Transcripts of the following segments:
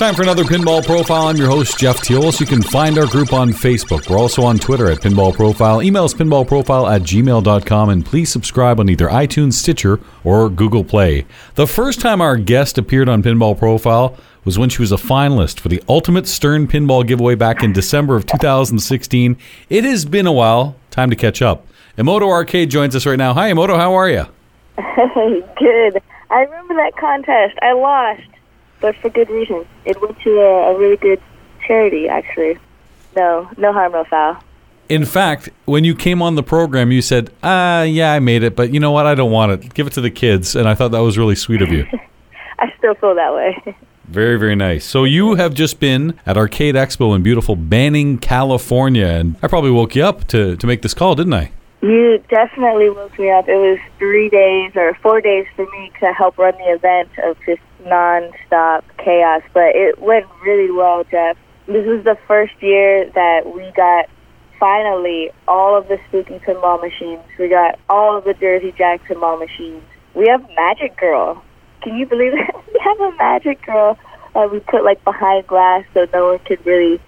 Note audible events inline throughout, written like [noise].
time for another Pinball Profile. I'm your host, Jeff Teolis. You can find our group on Facebook. We're also on Twitter at Pinball Profile. Email us pinballprofile at gmail.com and please subscribe on either iTunes, Stitcher, or Google Play. The first time our guest appeared on Pinball Profile was when she was a finalist for the Ultimate Stern Pinball giveaway back in December of 2016. It has been a while. Time to catch up. Emoto Arcade joins us right now. Hi, Emoto. How are you? [laughs] Good. I remember that contest. I lost, but for good reason. It went to a, a really good charity, actually. No, no harm, no foul. In fact, when you came on the program, you said, "Ah, yeah, I made it, but you know what? I don't want it. Give it to the kids." And I thought that was really sweet of you. [laughs] I still feel that way. [laughs] Very, very nice. So you have just been at Arcade Expo in beautiful Banning, California, and I probably woke you up to to make this call, didn't I? You definitely woke me up. It was three days or four days for me to help run the event of just non-stop chaos, but it went really well, Jeff. This was the first year that we got finally all of the spooky pinball machines. We got all of the Jersey Jack pinball machines. We have Magic Girl. Can you believe it? [laughs] we have a Magic Girl uh, we put like behind glass so no one could really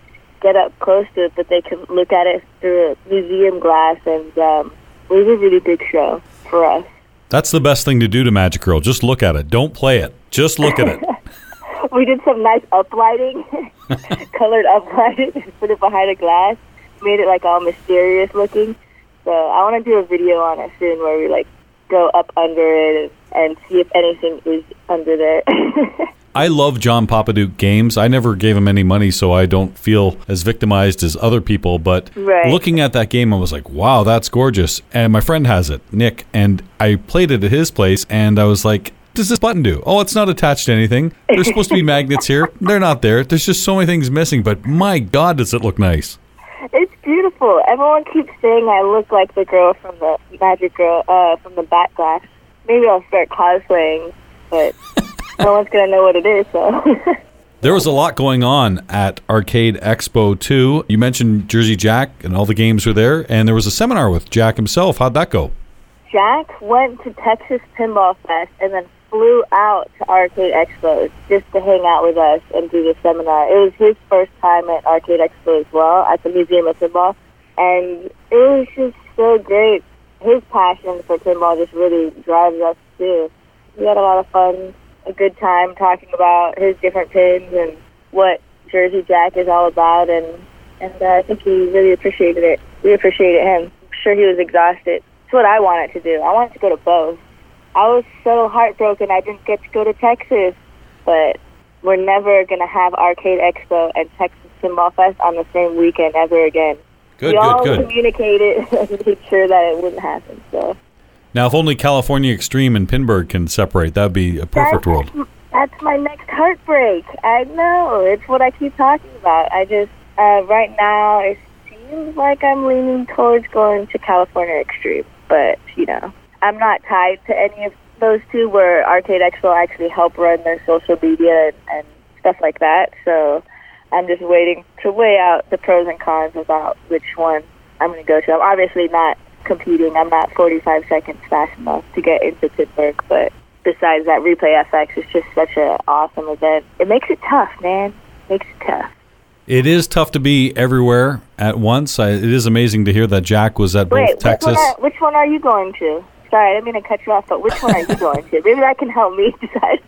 get up close to it, but they can look at it through a museum glass, and um, it was a really big show for us. That's the best thing to do to Magic Girl. Just look at it. Don't play it. Just look at it. [laughs] we did some nice uplighting, [laughs] colored uplighting, put it behind a glass, made it like all mysterious looking. So I want to do a video on it soon where we like go up under it and, and see if anything is under there. [laughs] I love John Popadiuk games. I never gave him any money, so I don't feel as victimized as other people. But Right. looking at that game, I was like, wow, that's gorgeous. And my friend has it, Nick, and I played it at his place, and I was like, does this button do? Oh, it's not attached to anything. There's supposed to be [laughs] magnets here. They're not there. There's just so many things missing, but my God, does it look nice. It's beautiful. Everyone keeps saying I look like the girl from the Magic Girl uh, from the back glass. Maybe I'll start cosplaying, but no one's gonna know what it is. So [laughs] There was a lot going on at Arcade Expo 2. You mentioned Jersey Jack, and all the games were there, and there was a seminar with Jack himself. How'd that go? Jack went to Texas Pinball Fest and then flew out to Arcade Expo just to hang out with us and do the seminar. It was his first time at Arcade Expo as well, at the Museum of Pinball, and it was just so great. His passion for pinball just really drives us too. We had a lot of fun, a good time talking about his different pins and what Jersey Jack is all about, and and uh, I think he really appreciated it. We appreciated him. I'm sure he was exhausted. It's what I wanted to do. I wanted to go to both. I was so heartbroken I didn't get to go to Texas, but we're never going to have Arcade Expo and Texas Pinball Fest on the same weekend ever again. Good, we all good, good. communicated [laughs] and made sure that it wouldn't happen. So Now, if only California Extreme and Pinburg can separate, that'd be a perfect that's, world. That's my next heartbreak. I know. It's what I keep talking about. I just, uh, right now, it seems like I'm leaning towards going to California Extreme. But, you know, I'm not tied to any of those two where Arcade Expo actually help run their social media and, and stuff like that. So I'm just waiting to weigh out the pros and cons about which one I'm going to go to. I'm obviously not competing. I'm not 45 seconds fast enough to get into Pittsburgh, but besides that, Replay FX is just such an awesome event. It makes it tough, man. It makes it tough. It is tough to be everywhere at once. I, it is amazing to hear that Jack was at both Wait, which Texas. one, are, which one are you going to? Sorry, I didn't mean to cut you off, but which one are you going to? Maybe that can help me [laughs] decide.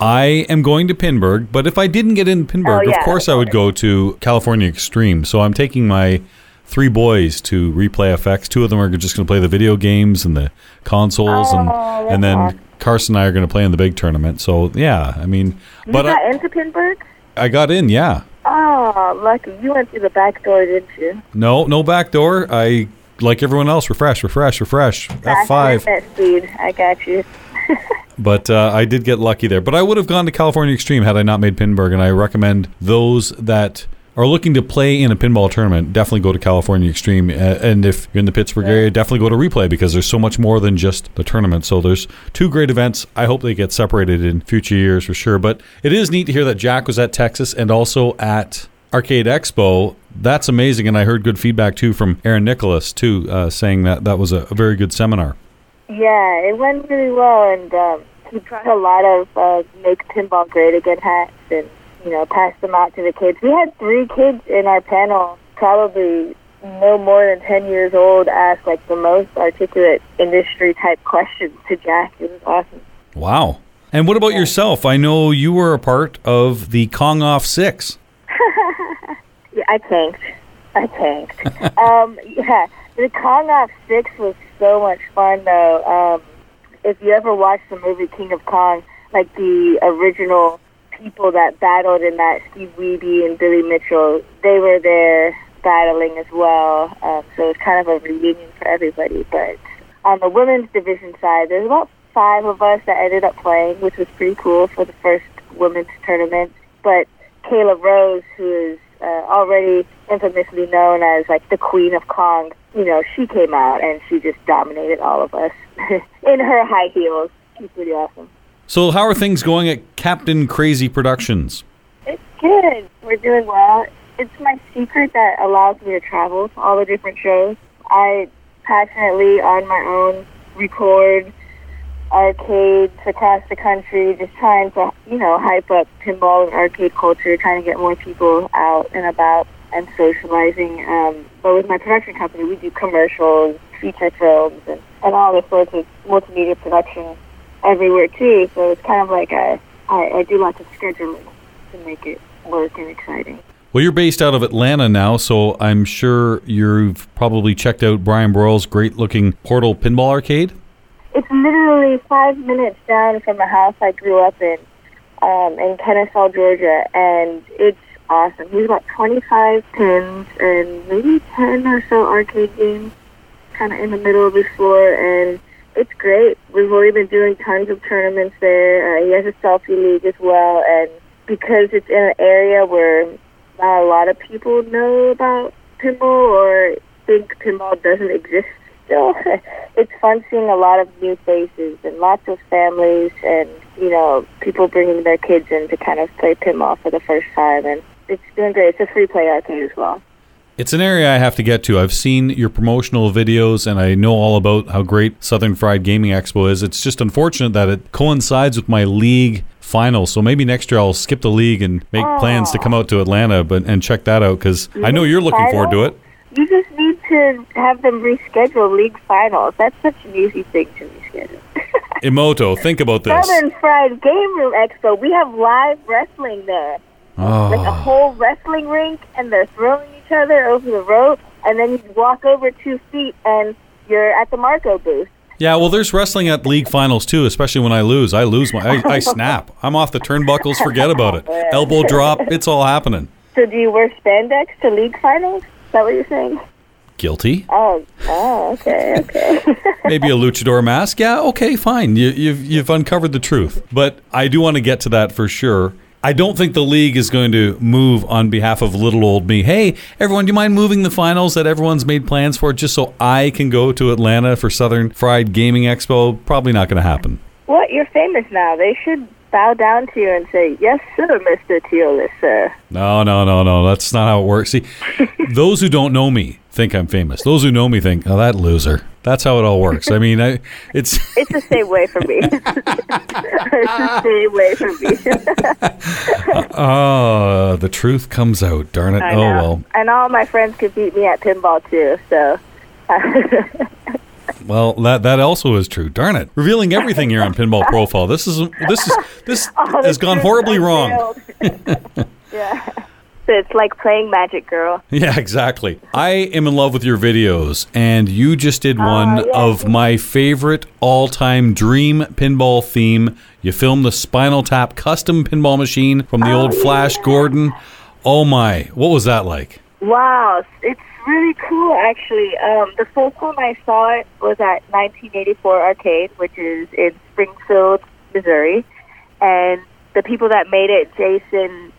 I am going to Pinburg, but if I didn't get in Pinburg, Oh, yeah, of course I would go to California Extreme. So I'm taking my three boys to Replay FX. Two of them are just going to play the video games and the consoles, and Oh, that's and then awesome. Carson and I are going to play in the big tournament. So yeah, I mean, you but got I, into Pinburg? I got in. Yeah, Oh, lucky. You went through the back door, didn't you? no, no back door. I like everyone else. Refresh, refresh, refresh. F five. That speed. I got you. [laughs] But uh, I did get lucky there. But I would have gone to California Extreme had I not made Pinburg, and I recommend those that are looking to play in a pinball tournament definitely go to California Extreme. And if you're in the Pittsburgh area, definitely go to Replay because there's so much more than just the tournament. So there's two great events. I hope they get separated in future years for sure. But it is neat to hear that Jack was at Texas and also at Arcade Expo. That's amazing, and I heard good feedback too from Aaron Nicholas too, uh, saying that that was a, a very good seminar. Yeah, it went really well, and um, he brought a lot of uh, "Make Pinball Great Again" hats, and you know, pass them out to the kids. We had three kids in our panel, probably no more than 10 years old, ask like the most articulate industry type questions to Jack. It was awesome. Wow. And what about yourself? I know you were a part of the Kong Off Six. [laughs] Yeah, I tanked. I tanked. [laughs] um, yeah, the Kong Off Six was so much fun though. Um, if you ever watched the movie King of Kong, like the original people that battled in that, Steve Wiebe and Billy Mitchell, they were there battling as well. Um, so it's kind of a reunion for everybody. But on the women's division side, there's about five of us that ended up playing, which was pretty cool for the first women's tournament. But Kayla Rose, who is uh, already infamously known as like the Queen of Kong, you know, she came out and she just dominated all of us [laughs] in her high heels. She's pretty awesome. So, how are things going at Captain Crazy Productions? It's good. We're doing well. It's my secret that allows me to travel to all the different shows. I passionately, on my own, record arcades across the country, just trying to, you know, hype up pinball and arcade culture, trying to get more people out and about and socializing. Um, but with my production company, we do commercials, feature films, and, and all the sorts of multimedia production everywhere too. So it's kind of like I, I, I do lots of scheduling to make it work and exciting. Well, you're based out of Atlanta now, so I'm sure you've probably checked out Brian Broyle's great looking Portal Pinball Arcade. It's literally five minutes down from the house I grew up in, um, in Kennesaw, Georgia, and it's awesome. He's got 25 pins and maybe 10 or so arcade games, kind of in the middle of the floor, and it's great. We've already been doing tons of tournaments there. Uh, he has a selfie league as well, and because it's in an area where not a lot of people know about pinball or think pinball doesn't exist still. [laughs] it's fun seeing a lot of new faces and lots of families and, you know, people bringing their kids in to kind of play pinball for the first time. And it's doing great. It's a free play arcade as well. It's an area I have to get to. I've seen your promotional videos and I know all about how great Southern Fried Gaming Expo is. It's just unfortunate that it coincides with my league final. So maybe next year I'll skip the league and make plans to come out to Atlanta but and check that out cuz I know you're looking forward to it. You just need to have them reschedule league finals. That's such an easy thing to reschedule. [laughs] Emoto, think about this. Southern Fried Game Room Expo. We have live wrestling there. Ah. Like a Oh, whole wrestling rink, and they're throwing each other over the rope, and then you walk over two feet, and you're at the Marco booth. yeah. Well, there's wrestling at league finals too, especially when I lose. I lose my, I, I [laughs] snap. I'm off the turnbuckles. Forget about it. Elbow drop. It's all happening. So do you wear spandex to league finals? Is that what you're saying? Guilty. Oh, oh, okay, okay. [laughs] Maybe a luchador mask. Yeah, okay, fine. You, you've you've uncovered the truth. But I do want to get to that for sure. I don't think the league is going to move on behalf of little old me. Hey, everyone, do you mind moving the finals that everyone's made plans for just so I can go to Atlanta for Southern Fried Gaming Expo? Probably not going to happen. what? You're famous now. They should bow down to you and say, "Yes, sir, Mister Teolis, sir." No, no, no, no. That's not how it works. See, [laughs] those who don't know me think I'm famous. Those who know me think, oh, that loser. That's how it all works. I mean, I, it's [laughs] It's the same way for me. [laughs] it's the same way for me. oh, the truth comes out. Darn it. I Oh know. well. And all my friends could beat me at pinball too. So Well, that that also is true. Darn it! Revealing everything here on Pinball Profile. This is this is this [laughs] all has gone horribly wrong. [laughs] yeah. It's like playing Magic Girl. Yeah, exactly. I am in love with your videos, and you just did ah, one yeah. of my favorite all-time dream pinball theme. You filmed the Spinal Tap custom pinball machine from the oh, old Flash Gordon. Oh my, what was that like? Wow, it's really cool actually. Um, the first time I saw it was at 1984 Arcade, which is in Springfield, Missouri, and the people that made it, Jason,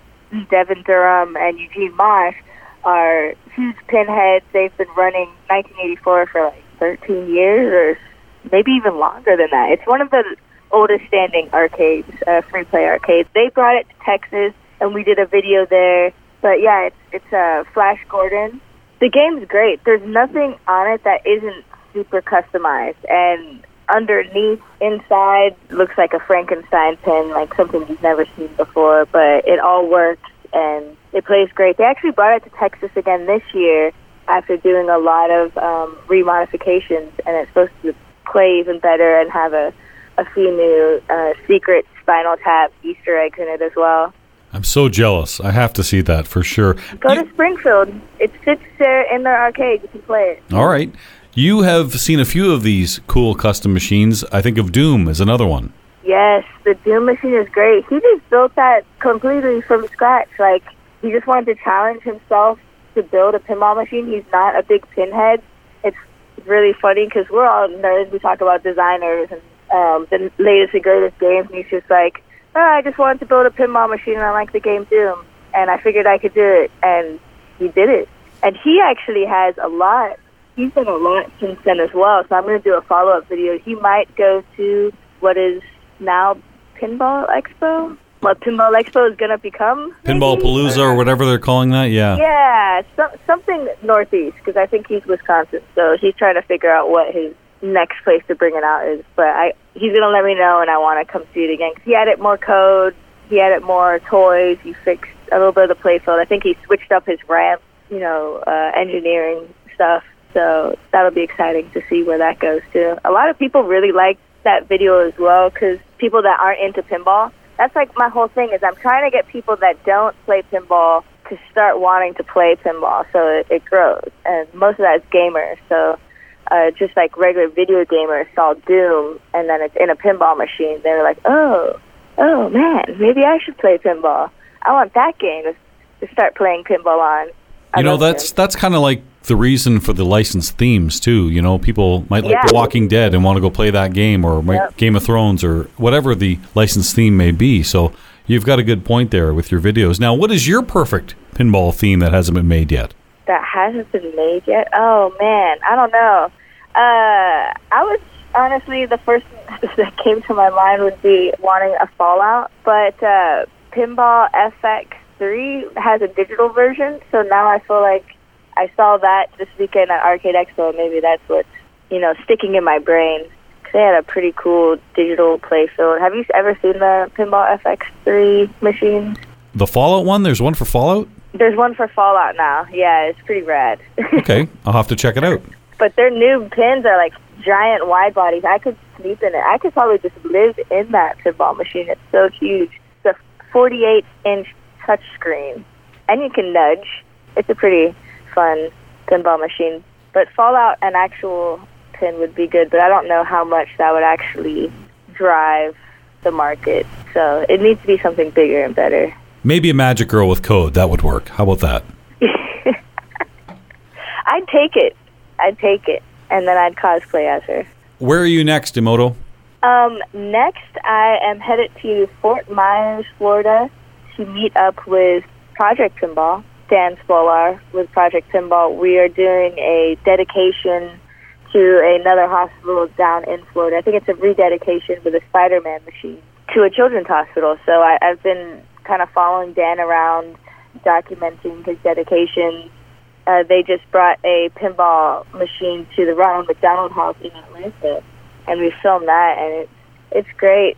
Devin Durham, and Eugene Mosh, are huge pinheads. They've been running 1984 for like 13 years, or maybe even longer than that. It's one of the oldest standing arcades, uh, free play arcades. They brought it to Texas, and we did a video there. But yeah, it's it's uh, Flash Gordon. The game's great. There's nothing on it that isn't super customized, and underneath, inside, looks like a Frankenstein pin, like something you've never seen before. But it all works and it plays great. They actually brought it to Texas again this year after doing a lot of um, remodifications, and it's supposed to play even better and have a a few new uh, secret Spinal Tap Easter eggs in it as well. I'm so jealous. I have to see that for sure. Go You- to Springfield. It sits there in their arcade. You can play it. all right. You have seen a few of these cool custom machines. I think of Doom as another one. Yes, the Doom machine is great. He just built that completely from scratch. Like he just wanted to challenge himself to build a pinball machine. He's not a big pinhead. It's really funny because we're all nerds. We talk about designers and um, the latest and greatest games, and he's just like, oh, I just wanted to build a pinball machine, and I like the game Doom, and I figured I could do it, and he did it. And he actually has a lot. He's done a lot since then as well. So I'm going to do a follow up video. He might go to what is now Pinball Expo. What Pinball Expo is going to become? Pinball? Palooza or whatever they're calling that. Yeah. Yeah, so, something northeast because I think he's Wisconsin, so he's trying to figure out what his next place to bring it out is. But I, he's gonna let me know, and I want to come see it again. 'Cause he added more code, he added more toys, he fixed a little bit of the playfield. I think he switched up his ramp, you know, uh, engineering stuff. So that'll be exciting to see where that goes too. A lot of people really like that video as well because people that aren't into pinball. That's like my whole thing is I'm trying to get people that don't play pinball to start wanting to play pinball so it, it grows. And most of that is gamers. So uh, just like regular video gamers saw Doom and then it's in a pinball machine, they're like, oh, oh man, maybe I should play pinball. I want that game to, to start playing pinball on. I You know, that's Doom. that's kind of like the reason for the licensed themes too. You know, people might like Yeah. The Walking Dead and want to go play that game, or Yep. Game of Thrones, or whatever the licensed theme may be. So you've got a good point there with your videos. Now, what is your perfect pinball theme that hasn't been made yet? that hasn't been made yet. Oh man, I don't know. Uh, I was honestly the first [laughs] that came to my mind would be wanting a Fallout, but uh, Pinball FX3 has a digital version, so now I feel like I saw that this weekend at Arcade Expo. and Maybe that's what's you know sticking in my brain. They had a pretty cool digital playfield. Have you ever seen the Pinball FX3 machine? The Fallout one. There's one for Fallout. There's one for Fallout now. Yeah, it's pretty rad. [laughs] Okay, I'll have to check it out. But their new pins are like giant wide bodies. I could sleep in it. I could probably just live in that pinball machine. It's so huge. It's a 48 inch touchscreen, and you can nudge. It's a pretty fun pinball machine. But Fallout, an actual pin would be good, but I don't know how much that would actually drive the market. So it needs to be something bigger and better. Maybe a Magic Girl with code. That would work. How about that? [laughs] I'd take it. I'd take it, and then I'd cosplay as her. Where are you next, Emoto? Um, next, I am headed to Fort Myers, Florida, to meet up with Project Pinball, Dan Spolar with Project Pinball. We are doing a dedication to another hospital down in Florida. I think it's a rededication with a Spider-Man machine to a children's hospital. So I, I've been kind of following Dan around, documenting his dedication. Uh, they just brought a pinball machine to the Ronald McDonald House in Atlanta and we filmed that and it's it's great.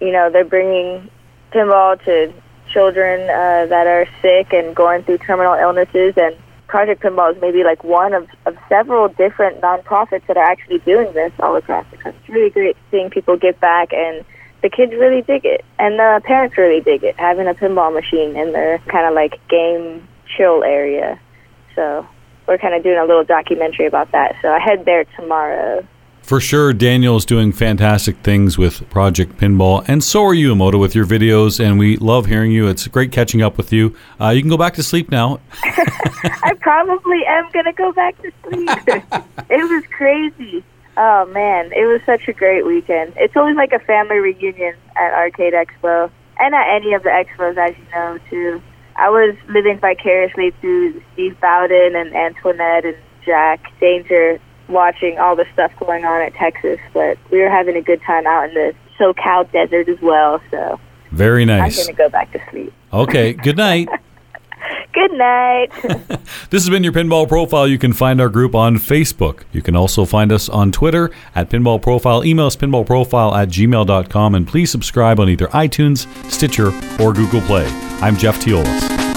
You know they're bringing pinball to children uh, that are sick and going through terminal illnesses and project pinball is maybe like one of, of several different nonprofits that are actually doing this all across the country. It's really great seeing people give back and the kids really dig it and the parents really dig it having a pinball machine in their kind of like game chill area so we're kind of doing a little documentary about that so i head there tomorrow For sure, Daniel's doing fantastic things with Project Pinball, and so are you, Emoto, with your videos, and we love hearing you. It's great catching up with you. Uh, you can go back to sleep now. [laughs] [laughs] I probably am gonna go back to sleep. [laughs] it was crazy. Oh man, it was such a great weekend. It's always like a family reunion at Arcade Expo and at any of the expos, as you know. Too, I was living vicariously through Steve Bowden and Antoinette and Jack Danger, watching all the stuff going on at Texas. But we were having a good time out in the SoCal desert as well. So Very nice. I'm gonna go back to sleep. Okay, good night. [laughs] Good night. [laughs] [laughs] This has been your Pinball Profile. You can find our group on Facebook. You can also find us on Twitter at Pinball Profile. Email us pinballprofile at gmail.com and please subscribe on either iTunes, Stitcher, or Google Play. I'm Jeff Teolis.